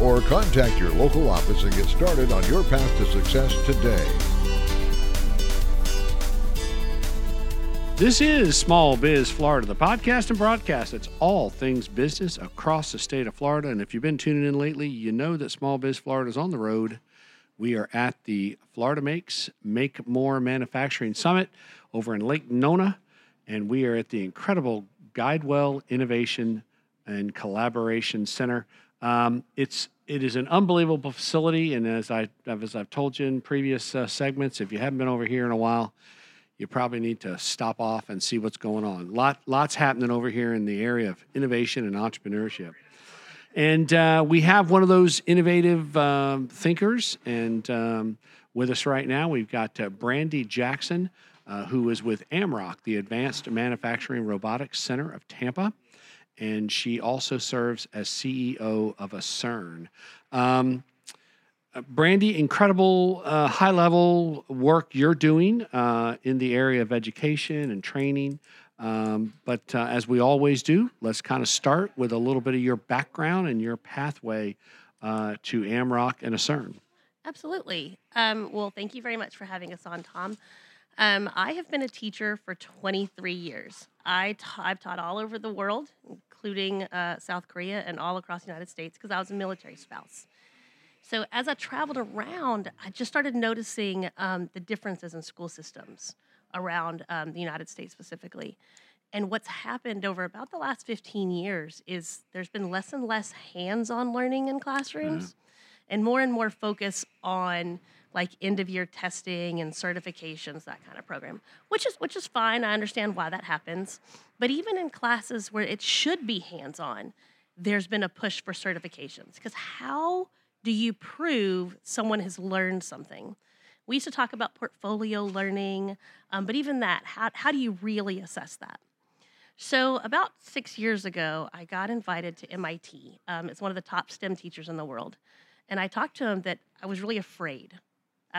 or contact your local office and get started on your path to success today. This is Small Biz Florida, the podcast and broadcast. It's all things business across the state of Florida. And if you've been tuning in lately, you know that Small Biz Florida is on the road. We are at the Florida Makes Make More Manufacturing Summit over in Lake Nona, and we are at the incredible Guidewell Innovation and Collaboration Center. Um, it's it is an unbelievable facility, and as I as I've told you in previous uh, segments, if you haven't been over here in a while, you probably need to stop off and see what's going on. Lot lots happening over here in the area of innovation and entrepreneurship. And uh, we have one of those innovative um, thinkers, and um, with us right now, we've got uh, Brandy Jackson, uh, who is with AMROC, the Advanced Manufacturing Robotics Center of Tampa and she also serves as CEO of ACERN. Um, uh, Brandy, incredible uh, high level work you're doing uh, in the area of education and training. Um, but uh, as we always do, let's kind of start with a little bit of your background and your pathway uh, to AMROC and a CERN. Absolutely. Um, well, thank you very much for having us on, Tom. Um, I have been a teacher for 23 years. I've taught all over the world, including uh, South Korea and all across the United States, because I was a military spouse. So as I traveled around, I just started noticing um, the differences in school systems around um, the United States specifically. And what's happened over about the last 15 years is there's been less and less hands on learning in classrooms mm-hmm. and more and more focus on like end of year testing and certifications, that kind of program, which is which is fine. I understand why that happens. But even in classes where it should be hands on, there's been a push for certifications. Because how do you prove someone has learned something? We used to talk about portfolio learning, um, but even that, how, how do you really assess that? So, about six years ago, I got invited to MIT. Um, it's one of the top STEM teachers in the world. And I talked to him that I was really afraid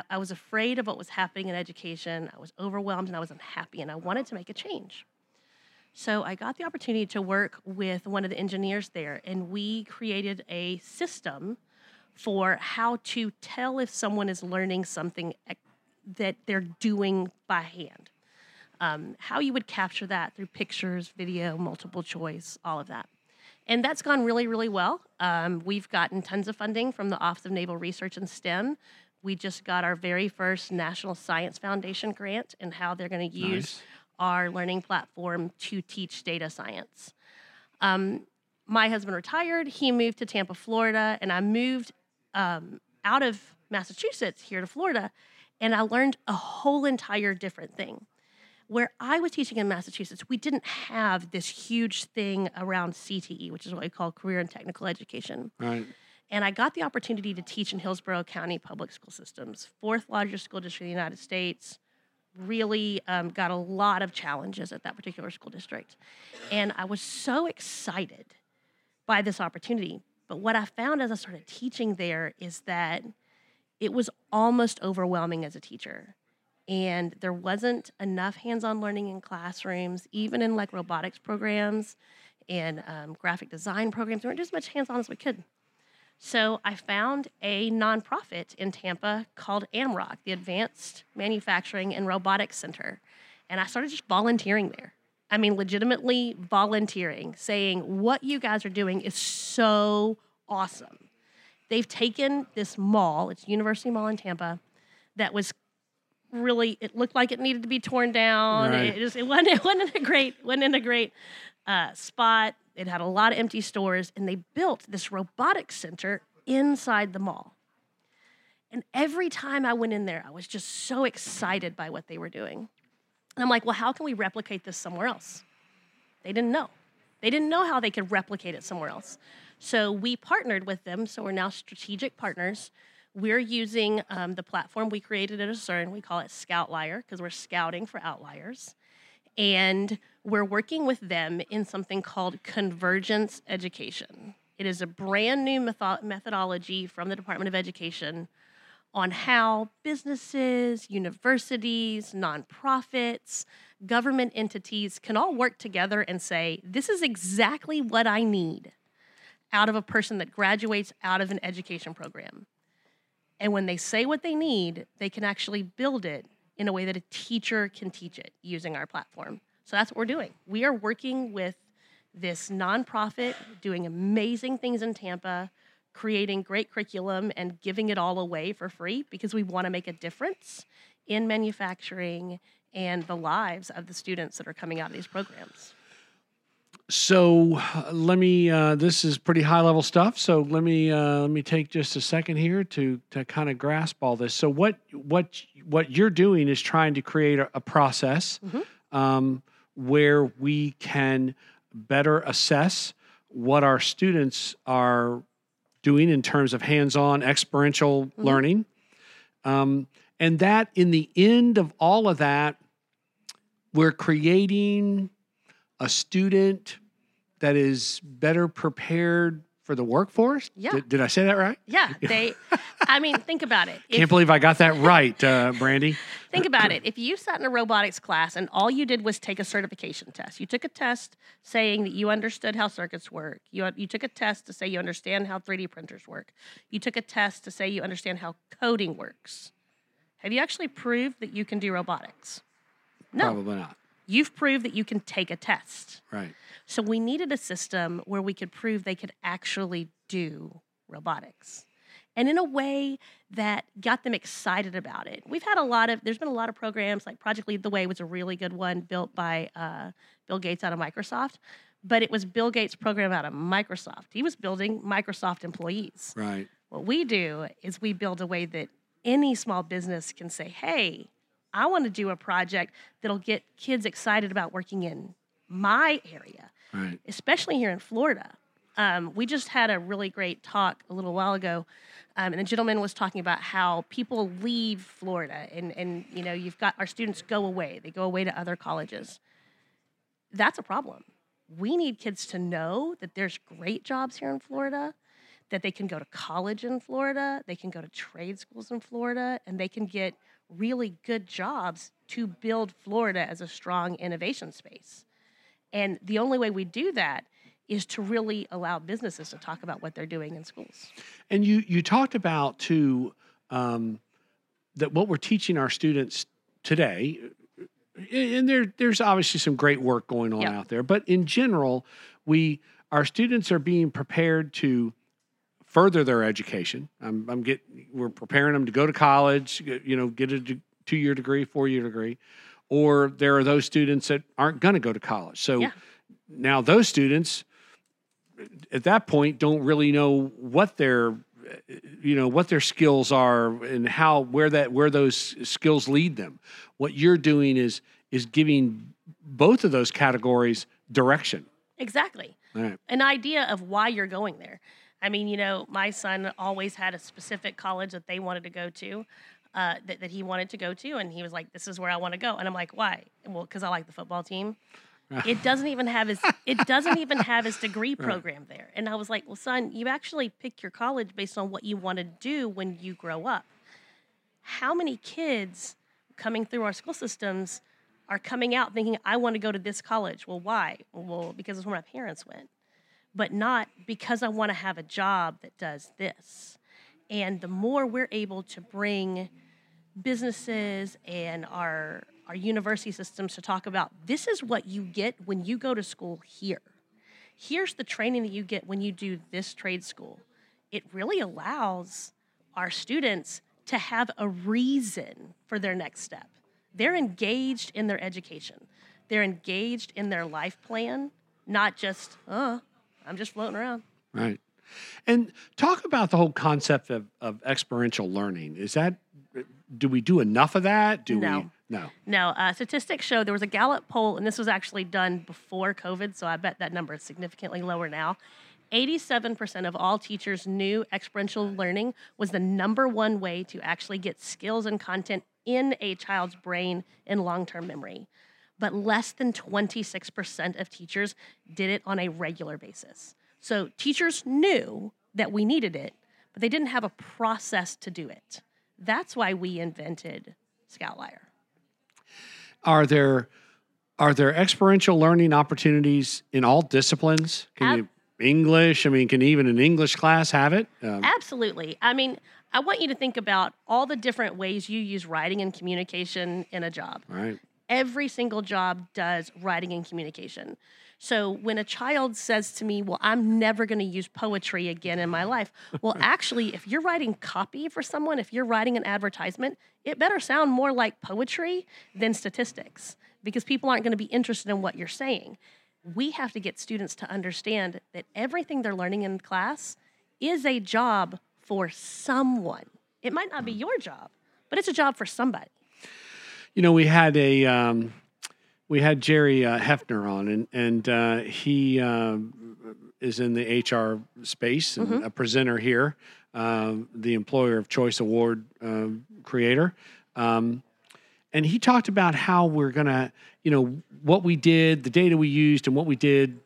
I, was afraid of what was happening in education. I was overwhelmed and I was unhappy, and I wanted to make a change. So I got the opportunity to work with one of the engineers there, and we created a system for how to tell if someone is learning something that they're doing by hand. Um, how you would capture that through pictures, video, multiple choice, all of that. And that's gone really, really well. Um, we've gotten tons of funding from the Office of Naval Research and STEM we just got our very first National Science Foundation grant and how they're going to use nice. our learning platform to teach data science. Um, my husband retired. He moved to Tampa, Florida, and I moved um, out of Massachusetts here to Florida, and I learned a whole entire different thing. Where I was teaching in Massachusetts, we didn't have this huge thing around CTE, which is what we call career and technical education. Right. And I got the opportunity to teach in Hillsborough County Public School Systems, fourth largest school district in the United States. Really um, got a lot of challenges at that particular school district. And I was so excited by this opportunity. But what I found as I started teaching there is that it was almost overwhelming as a teacher. And there wasn't enough hands on learning in classrooms, even in like robotics programs and um, graphic design programs. There weren't as much hands on as we could. So I found a nonprofit in Tampa called AMROC, the Advanced Manufacturing and Robotics Center. And I started just volunteering there. I mean, legitimately volunteering, saying, what you guys are doing is so awesome. They've taken this mall, it's University Mall in Tampa, that was really, it looked like it needed to be torn down. Right. It, just, it, wasn't, it wasn't in a great, wasn't in a great uh, spot. It had a lot of empty stores, and they built this robotics center inside the mall. And every time I went in there, I was just so excited by what they were doing. And I'm like, well, how can we replicate this somewhere else? They didn't know. They didn't know how they could replicate it somewhere else. So we partnered with them. So we're now strategic partners. We're using um, the platform we created at CERN. We call it Scoutlier because we're scouting for outliers. And we're working with them in something called convergence education. It is a brand new metho- methodology from the Department of Education on how businesses, universities, nonprofits, government entities can all work together and say, this is exactly what I need out of a person that graduates out of an education program. And when they say what they need, they can actually build it in a way that a teacher can teach it using our platform. So that's what we're doing. We are working with this nonprofit doing amazing things in Tampa, creating great curriculum and giving it all away for free because we want to make a difference in manufacturing and the lives of the students that are coming out of these programs. So let me. Uh, this is pretty high level stuff. So let me uh, let me take just a second here to to kind of grasp all this. So what what what you're doing is trying to create a, a process Mm-hmm. um, where we can better assess what our students are doing in terms of hands-on experiential Mm-hmm. learning, um, and that in the end of all of that, we're creating a student that is better prepared for the workforce. Yeah. Did, did I say that right? Yeah, they. I mean, think about it. If- Can't believe I got that right, uh, Brandy. Think about it. If you sat in a robotics class and all you did was take a certification test, you took a test saying that you understood how circuits work. You, you took a test to say you understand how 3D printers work. You took a test to say you understand how coding works. Have you actually proved that you can do robotics? No. Probably not. You've proved that you can take a test. Right. So we needed a system where we could prove they could actually do robotics. And in a way that got them excited about it. We've had a lot of, there's been a lot of programs like Project Lead the Way was a really good one built by uh, Bill Gates out of Microsoft, but it was Bill Gates' program out of Microsoft. He was building Microsoft employees. Right. What we do is we build a way that any small business can say, hey, I want to do a project that'll get kids excited about working in my area Right. especially here in Florida. Um, we just had a really great talk a little while ago, um, and the gentleman was talking about how people leave Florida, and and you know you've got our students go away; they go away to other colleges. That's a problem. We need kids to know that there's great jobs here in Florida, that they can go to college in Florida, they can go to trade schools in Florida, and they can get really good jobs to build Florida as a strong innovation space. And the only way we do that is to really allow businesses to talk about what they're doing in schools. And you you talked about too um, that what we're teaching our students today, and there there's obviously some great work going on Yeah. out there, but in general, we our students are being prepared to further their education. I'm, I'm get we're preparing them to go to college, you know, get a two year degree, four year degree, or there are those students that aren't going to go to college. So Yeah. now those students at that point don't really know what their you know what their skills are and how where that where those skills lead them what you're doing is is giving both of those categories direction Exactly. right An idea of why you're going there. I mean, you know, my son always had a specific college that they wanted to go to, uh, that, that he wanted to go to. And he was like, this is where I want to go. And I'm like, why? Well, because I like the football team. it doesn't even have his it doesn't even have his degree program there and i was like well son you actually pick your college based on what you want to do when you grow up how many kids coming through our school systems are coming out thinking i want to go to this college well why well because it's where my parents went but not because i want to have a job that does this and the more we're able to bring businesses and our our university systems to talk about this is what you get when you go to school here. Here's the training that you get when you do this trade school. It really allows our students to have a reason for their next step. They're engaged in their education. They're engaged in their life plan, not just, oh, I'm just floating around. right and talk about the whole concept of, of experiential learning is that do we do enough of that do No. we no No, uh, statistics show there was a Gallup poll, and this was actually done before COVID, so I bet that number is significantly lower now. 87% of all teachers knew experiential learning was the number one way to actually get skills and content in a child's brain in long term memory. But less than 26% of teachers did it on a regular basis. So teachers knew that we needed it, but they didn't have a process to do it. That's why we invented Scoutlier. Are there are there experiential learning opportunities in all disciplines? Can Ab- you English? I mean, can even an English class have it? Um, Absolutely. I mean, I want you to think about all the different ways you use writing and communication in a job. right. Every single job does writing and communication. So when a child says to me, Well, I'm never going to use poetry again in my life, well, actually, if you're writing copy for someone, if you're writing an advertisement, it better sound more like poetry than statistics because people aren't going to be interested in what you're saying. We have to get students to understand that everything they're learning in class is a job for someone. It might not be hmm. your job, but it's a job for somebody. You know, we had a um, we had Jerry uh, Hefner on, and and uh, he um is in the HR space and a presenter here, um, the Employer of Choice Award um, creator. Um, and he talked about how we're gonna, you know, what we did, the data we used, and what we did,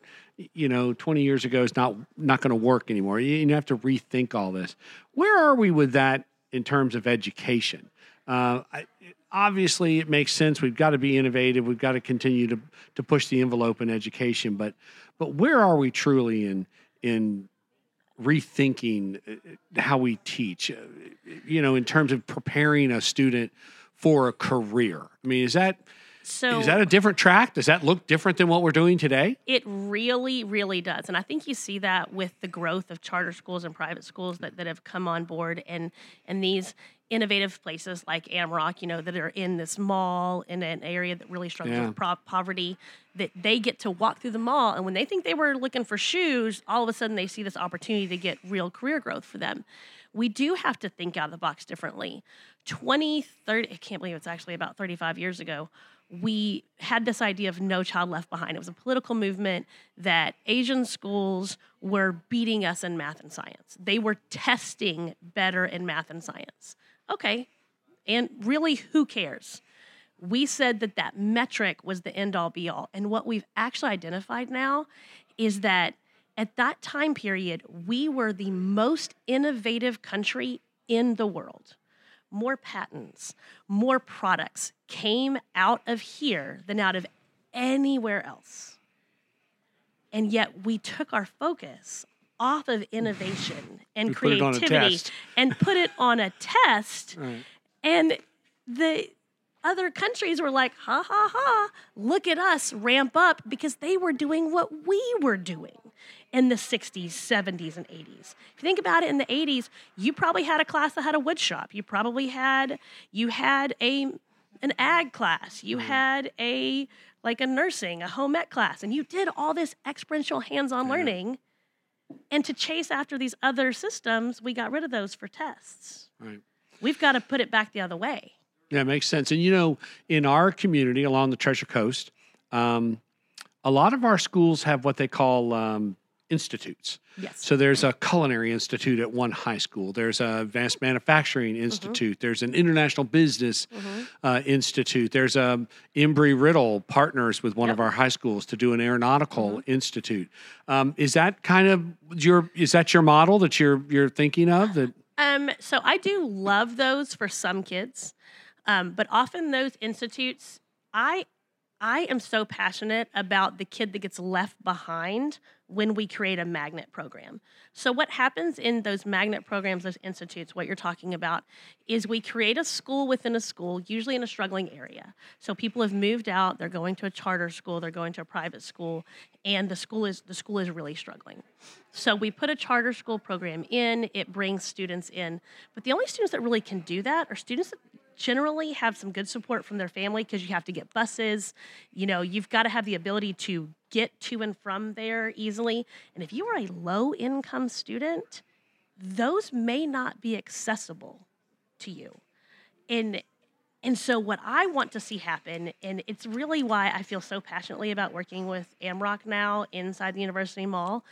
you know, 20 years ago is not not going to work anymore. You, you have to rethink all this. Where are we with that in terms of education? Uh, I, obviously, it makes sense. We've got to be innovative. We've got to continue to to push the envelope in education. But but where are we truly in in rethinking uh, how we teach? Uh, You know, in terms of preparing a student for a career. I mean, is that So is that a different track? Does that look different than what we're doing today? It really, really does. And I think you see that with the growth of charter schools and private schools that, that have come on board and and these innovative places like AMROC, you know, that are in this mall in an area that really struggles Yeah. with pro- poverty, that they get to walk through the mall. And when they think they were looking for shoes, all of a sudden they see this opportunity to get real career growth for them. We do have to think out of the box differently. 20, 30, I can't believe it's actually about 35 years ago we had this idea of no child left behind. It was a political movement that Asian schools were beating us in math and science. They were testing better in math and science. Okay, and really, who cares? We said that that metric was the end all be all. And what we've actually identified now is that at that time period, we were the most innovative country in the world more patents, more products came out of here than out of anywhere else. And yet we took our focus off of innovation and We put it on a creativity test. and put it on a test. Right. And the other countries were like, ha ha ha, look at us ramp up because they were doing what we were doing in the 60s, 70s, and 80s. If you think about it in the 80s, you probably had a class that had a wood shop. You probably had you had a an ag class. You had a like a nursing, a home ec class, and you did all this experiential hands-on learning. And to chase after these other systems, we got rid of those for tests. Right. We've got to put it back the other way. Yeah, it makes sense. And you know, in our community along the Treasure Coast, um, a lot of our schools have what they call um, institutes. Yes. So there's a culinary institute at one high school. There's a advanced manufacturing institute. There's an international business uh, institute. There's a Embry Riddle partners with one of our high schools to do an aeronautical institute. Um, is that kind of your is that your model that you're you're thinking of? That Um, so I do love those for some kids, um, but often those institutes, I I am so passionate about the kid that gets left behind when we create a magnet program. So what happens in those magnet programs, those institutes, what you're talking about, is we create a school within a school, usually in a struggling area. So people have moved out, they're going to a charter school, they're going to a private school, and the school is the school is really struggling. So we put a charter school program in, it brings students in. But the only students that really can do that are students that generally have some good support from their family because you have to get buses. You know, you've got to have the ability to get to and from there easily. And if you are a low income student, those may not be accessible to you. And and so what I want to see happen, and it's really why I feel so passionately about working with AMROC now inside the University Mall,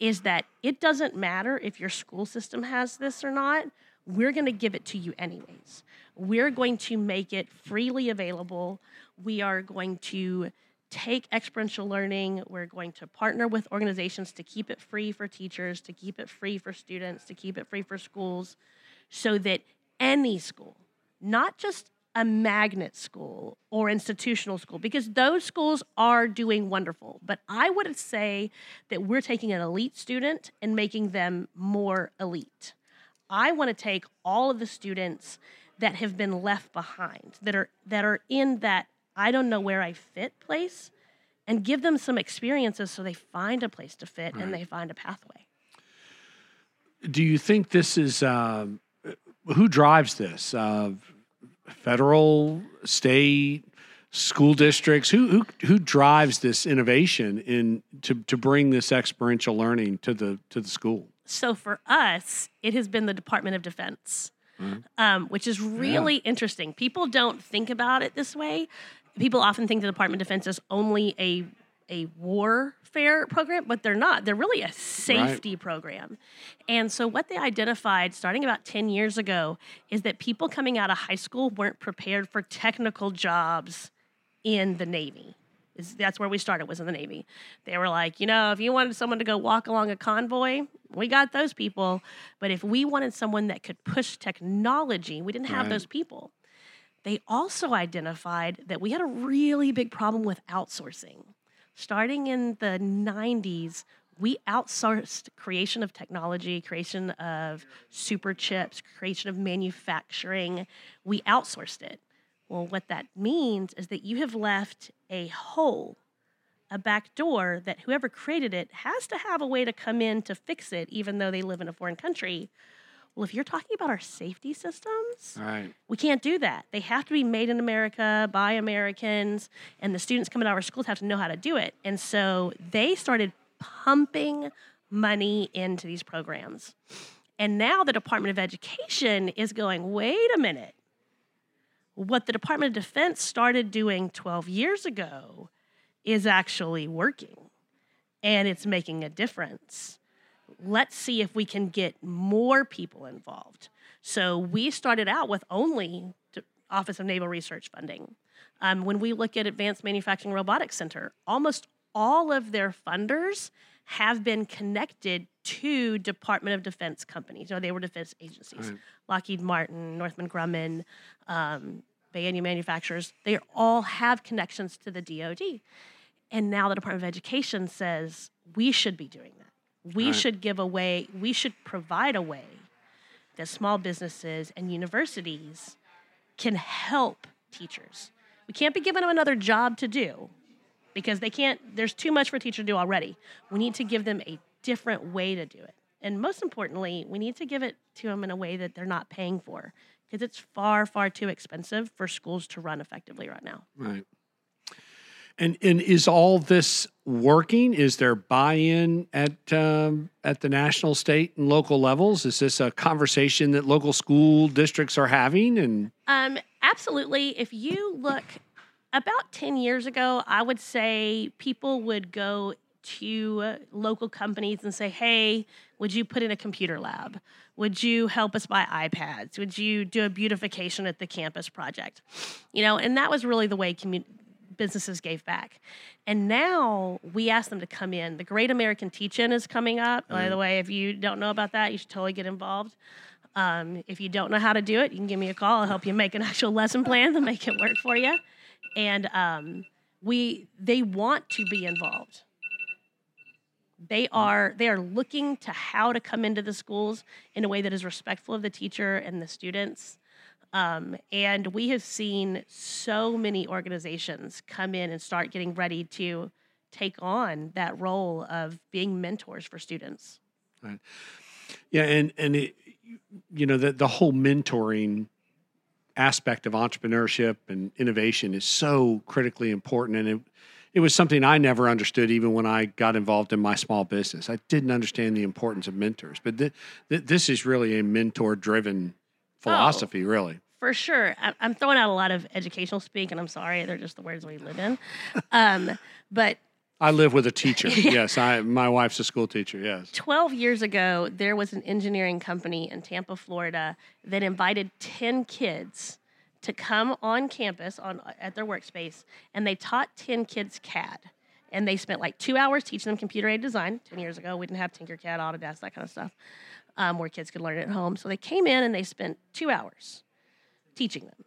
is that it doesn't matter if your school system has this or not. We're going to give it to you anyways. We're going to make it freely available. We are going to take experiential learning. We're going to partner with organizations to keep it free for teachers, to keep it free for students, to keep it free for schools, so that any school, not just a magnet school or institutional school, because those schools are doing wonderful. But I would say that we're taking an elite student and making them more elite. I want to take all of the students that have been left behind, that are that are in that I don't know where I fit place, and give them some experiences so they find a place to fit Right. and they find a pathway. Do you think this is uh, who drives this? Uh, federal, state, school districts? Who who who drives this innovation in to to bring this experiential learning to the to the school? So for us, it has been the Department of Defense, um, which is really interesting. People don't think about it this way. People often think the Department of Defense is only a a warfare program, but they're not. They're really a safety program. And so what they identified starting about 10 years ago is that people coming out of high school weren't prepared for technical jobs in the Navy. Is that's where we started was in the Navy. They were like, you know, if you wanted someone to go walk along a convoy, we got those people. But if we wanted someone that could push technology, we didn't have Right. those people. They also identified that we had a really big problem with outsourcing. Starting in the 90s, we outsourced creation of technology, creation of super chips, creation of manufacturing. We outsourced it. Well, what that means is that you have left a hole, a back door that whoever created it has to have a way to come in to fix it, even though they live in a foreign country. Well, if you're talking about our safety systems, right. we can't do that. They have to be made in America by Americans, and the students coming out of our schools have to know how to do it. And so they started pumping money into these programs. And now the Department of Education is going, wait a minute. What the Department of Defense started doing 12 years ago is actually working and it's making a difference. Let's see if we can get more people involved. So we started out with only Office of Naval Research funding. Um, when we look at Advanced Manufacturing Robotics Center, almost all of their funders have been connected to Department of Defense companies. or they were defense agencies. Right. Lockheed Martin, Northrop Grumman, um, Bayanian manufacturers, they all have connections to the DoD. And now the Department of Education says we should be doing that. We Right. should give away, we should provide a way that small businesses and universities can help teachers. We can't be giving them another job to do because they can't, there's too much for a teacher to do already. We need to give them a different way to do it. And most importantly, we need to give it to them in a way that they're not paying for because it's far, far too expensive for schools to run effectively right now. Right. And and is all this working? Is there buy-in at um, at the national, state, and local levels? Is this a conversation that local school districts are having? And Um, absolutely. If you look about 10 years ago, I would say people would go to local companies and say, hey, would you put in a computer lab? Would you help us buy iPads? Would you do a beautification at the campus project? You know, and that was really the way businesses gave back. And now we ask them to come in. The Great American Teach In is coming up. By the way, if you don't know about that, you should totally get involved. Um, if you don't know how to do it, you can give me a call. I'll help you make an actual lesson plan to make it work for you. And um, we, they want to be involved. They are they are looking to how to come into the schools in a way that is respectful of the teacher and the students. Um, and we have seen so many organizations come in and start getting ready to take on that role of being mentors for students. Right. Yeah, and and it, you know the the whole mentoring aspect of entrepreneurship and innovation is so critically important, and it it was something I never understood even when I got involved in my small business. I didn't understand the importance of mentors, but th- th- this is really a mentor-driven philosophy, really. For sure. I- I'm throwing out a lot of educational speak, and I'm sorry, they're just the words we live in. Um, but I live with a teacher. Yes, I my wife's a school teacher. Yes. 12 years ago, there was an engineering company in Tampa, Florida that invited 10 kids to come on campus on at their workspace and they taught 10 kids CAD. And they spent like two hours teaching them computer aided design. 10 years ago, we didn't have Tinkercad, Autodesk, that kind of stuff, um, where kids could learn it at home. So they came in and they spent two hours teaching them.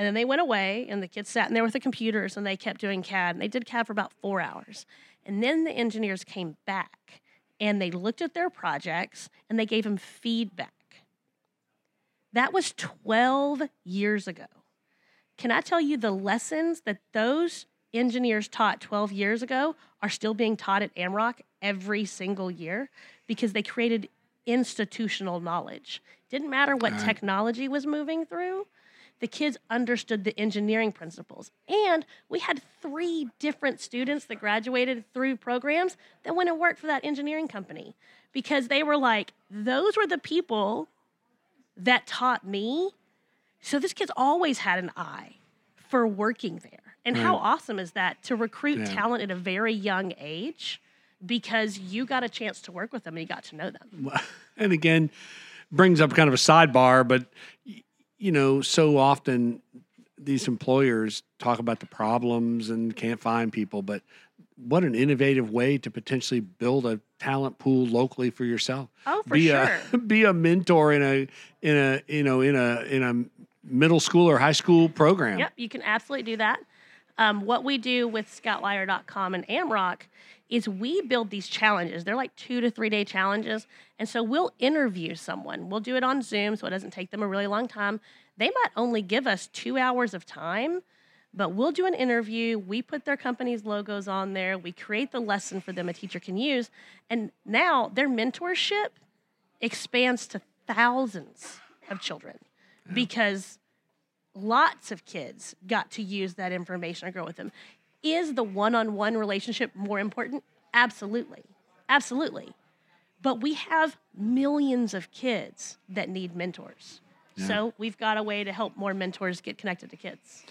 And then they went away, and the kids sat in there with the computers and they kept doing CAD. And they did CAD for about four hours. And then the engineers came back and they looked at their projects and they gave them feedback. That was 12 years ago. Can I tell you the lessons that those engineers taught 12 years ago are still being taught at AMROC every single year because they created institutional knowledge. Didn't matter what Right. technology was moving through, the kids understood the engineering principles. And we had three different students that graduated through programs that went and worked for that engineering company because they were like, those were the people that taught me. So this kid's always had an eye for working there. And how awesome is that to recruit Yeah. talent at a very young age because you got a chance to work with them and you got to know them. and again brings up kind of a sidebar but you know so often these employers talk about the problems and can't find people but what an innovative way to potentially build a talent pool locally for yourself Oh, for be sure. a be a mentor in a in a you know in a in a middle school or high school program Yep, you can absolutely do that. Um, what we do with Scoutlier.com and AMROC is we build these challenges. They're like two to three day challenges. And so we'll interview someone. We'll do it on Zoom, so it doesn't take them a really long time. They might only give us two hours of time, but we'll do an interview. We put their company's logos on there. We create the lesson for them a teacher can use. And now their mentorship expands to thousands of children because lots of kids got to use that information or grow with them. Is the one on one relationship more important? Absolutely. Absolutely. But we have millions of kids that need mentors. So we've got a way to help more mentors get connected to kids.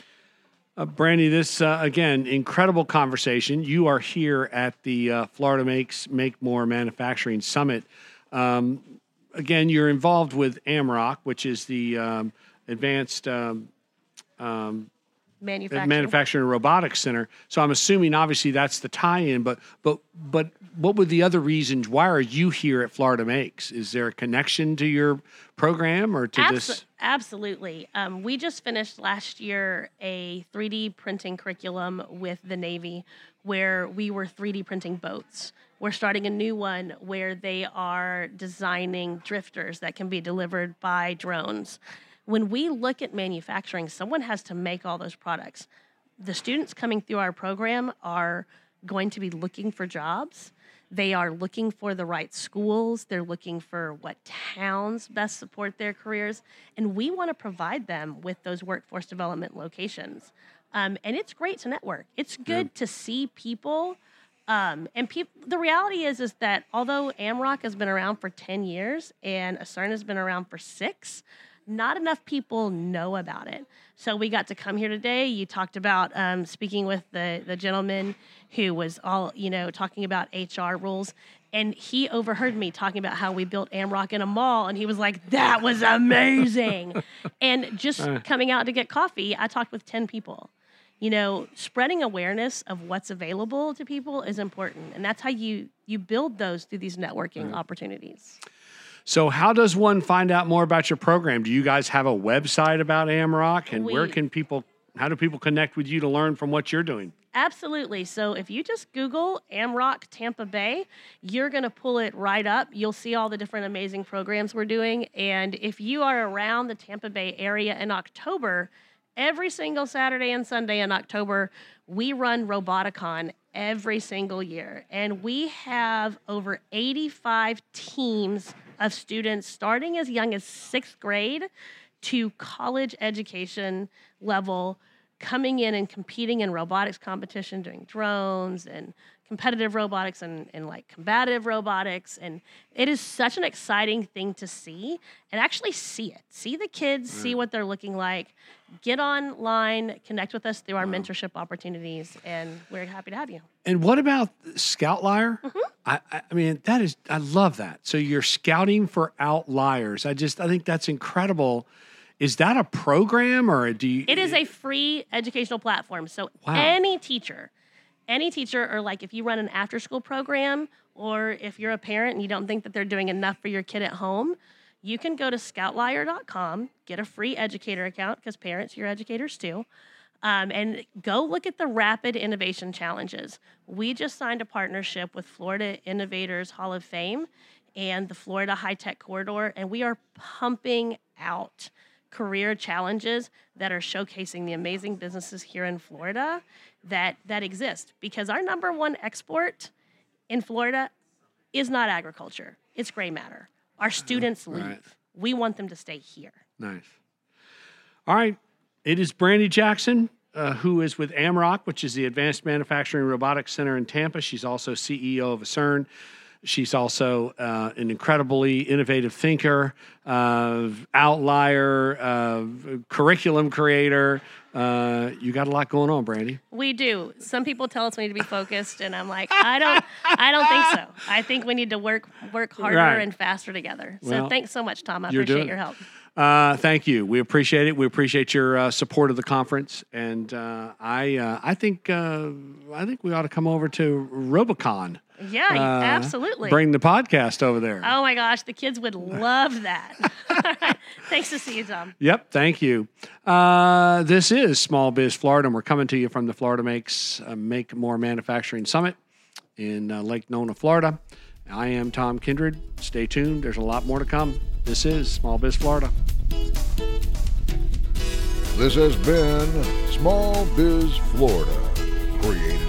Uh, Brandy, this uh, again incredible conversation. You are here at the uh, Florida Makes Make More Manufacturing Summit. Um, again, you're involved with AMROC, which is the um, Advanced um, um, Manufacturing. Manufacturing and Robotics Center. So I'm assuming, obviously, that's the tie-in. But but but what were the other reasons? Why are you here at Florida Makes? Is there a connection to your program or to Abso- this? Absolutely. Um, we just finished last year a 3D printing curriculum with the Navy where we were 3D printing boats. We're starting a new one where they are designing drifters that can be delivered by drones. When we look at manufacturing, someone has to make all those products. The students coming through our program are going to be looking for jobs. They are looking for the right schools. They're looking for what towns best support their careers. And we want to provide them with those workforce development locations. Um, and it's great to network. It's good to see people. Um, and peop- the reality is, is that although AMROC has been around for 10 years and ACERN has been around for six, not enough people know about it. So we got to come here today. You talked about um, speaking with the the gentleman who was all you know talking about HR rules, and he overheard me talking about how we built AMROC in a mall, and he was like, "That was amazing!" and just coming out to get coffee, I talked with ten people. You know, spreading awareness of what's available to people is important, and that's how you you build those through these networking opportunities. So, how does one find out more about your program? Do you guys have a website about AMROC, and where can people? How do people connect with you to learn from what you're doing? Absolutely. So if you just Google AMROC Tampa Bay, you're going to pull it right up. You'll see all the different amazing programs we're doing. And if you are around the Tampa Bay area in October, every single Saturday and Sunday in October, we run Roboticon every single year. And we have over 85 teams of students starting as young as sixth grade to college education level coming in and competing in robotics competition, doing drones and competitive robotics and, and like combative robotics. And it is such an exciting thing to see and actually see it. See the kids, see what they're looking like. Get online, connect with us through our mentorship opportunities, and we're happy to have you. And what about Scoutlier? Mm-hmm. I, I I mean, that is, I love that. So you're scouting for outliers. I just, I think that's incredible. Is that a program or do you? It is a free educational platform. So Wow. any teacher, any teacher, or like if you run an after school program, or if you're a parent and you don't think that they're doing enough for your kid at home, you can go to scoutlier.com, get a free educator account because parents, you're educators too, um, and go look at the rapid innovation challenges. We just signed a partnership with Florida Innovators Hall of Fame and the Florida High Tech Corridor, and we are pumping out career challenges that are showcasing the amazing businesses here in Florida that that exist because our number one export in Florida is not agriculture it's gray matter our students leave right. we want them to stay here Nice. All right. It is Brandy Jackson, uh, who is with AMROC, which is the Advanced Manufacturing Robotics Center in Tampa. She's also CEO of CERN. She's also uh, an incredibly innovative thinker, uh, outlier, uh, curriculum creator. Uh, you got a lot going on, Brandy. we do some people tell us we need to be focused and i'm like i don't i don't think so i think we need to work work harder Right. and faster together so Well, thanks so much tom i appreciate your help Uh, thank you. We appreciate it. We appreciate your uh, support of the conference, and uh, I uh, I think uh, I think we ought to come over to Robocon. Yeah Uh, absolutely Bring the podcast over there. oh my gosh the kids would love that thanks to see you tom Yep, thank you. Uh, this is Small Biz Florida, and we're coming to you from the Florida Makes uh, Make More Manufacturing Summit in uh, Lake Nona, Florida. I am Tom Kindred. Stay tuned. There's a lot more to come. This is Small Biz Florida. This has been Small Biz Florida, created and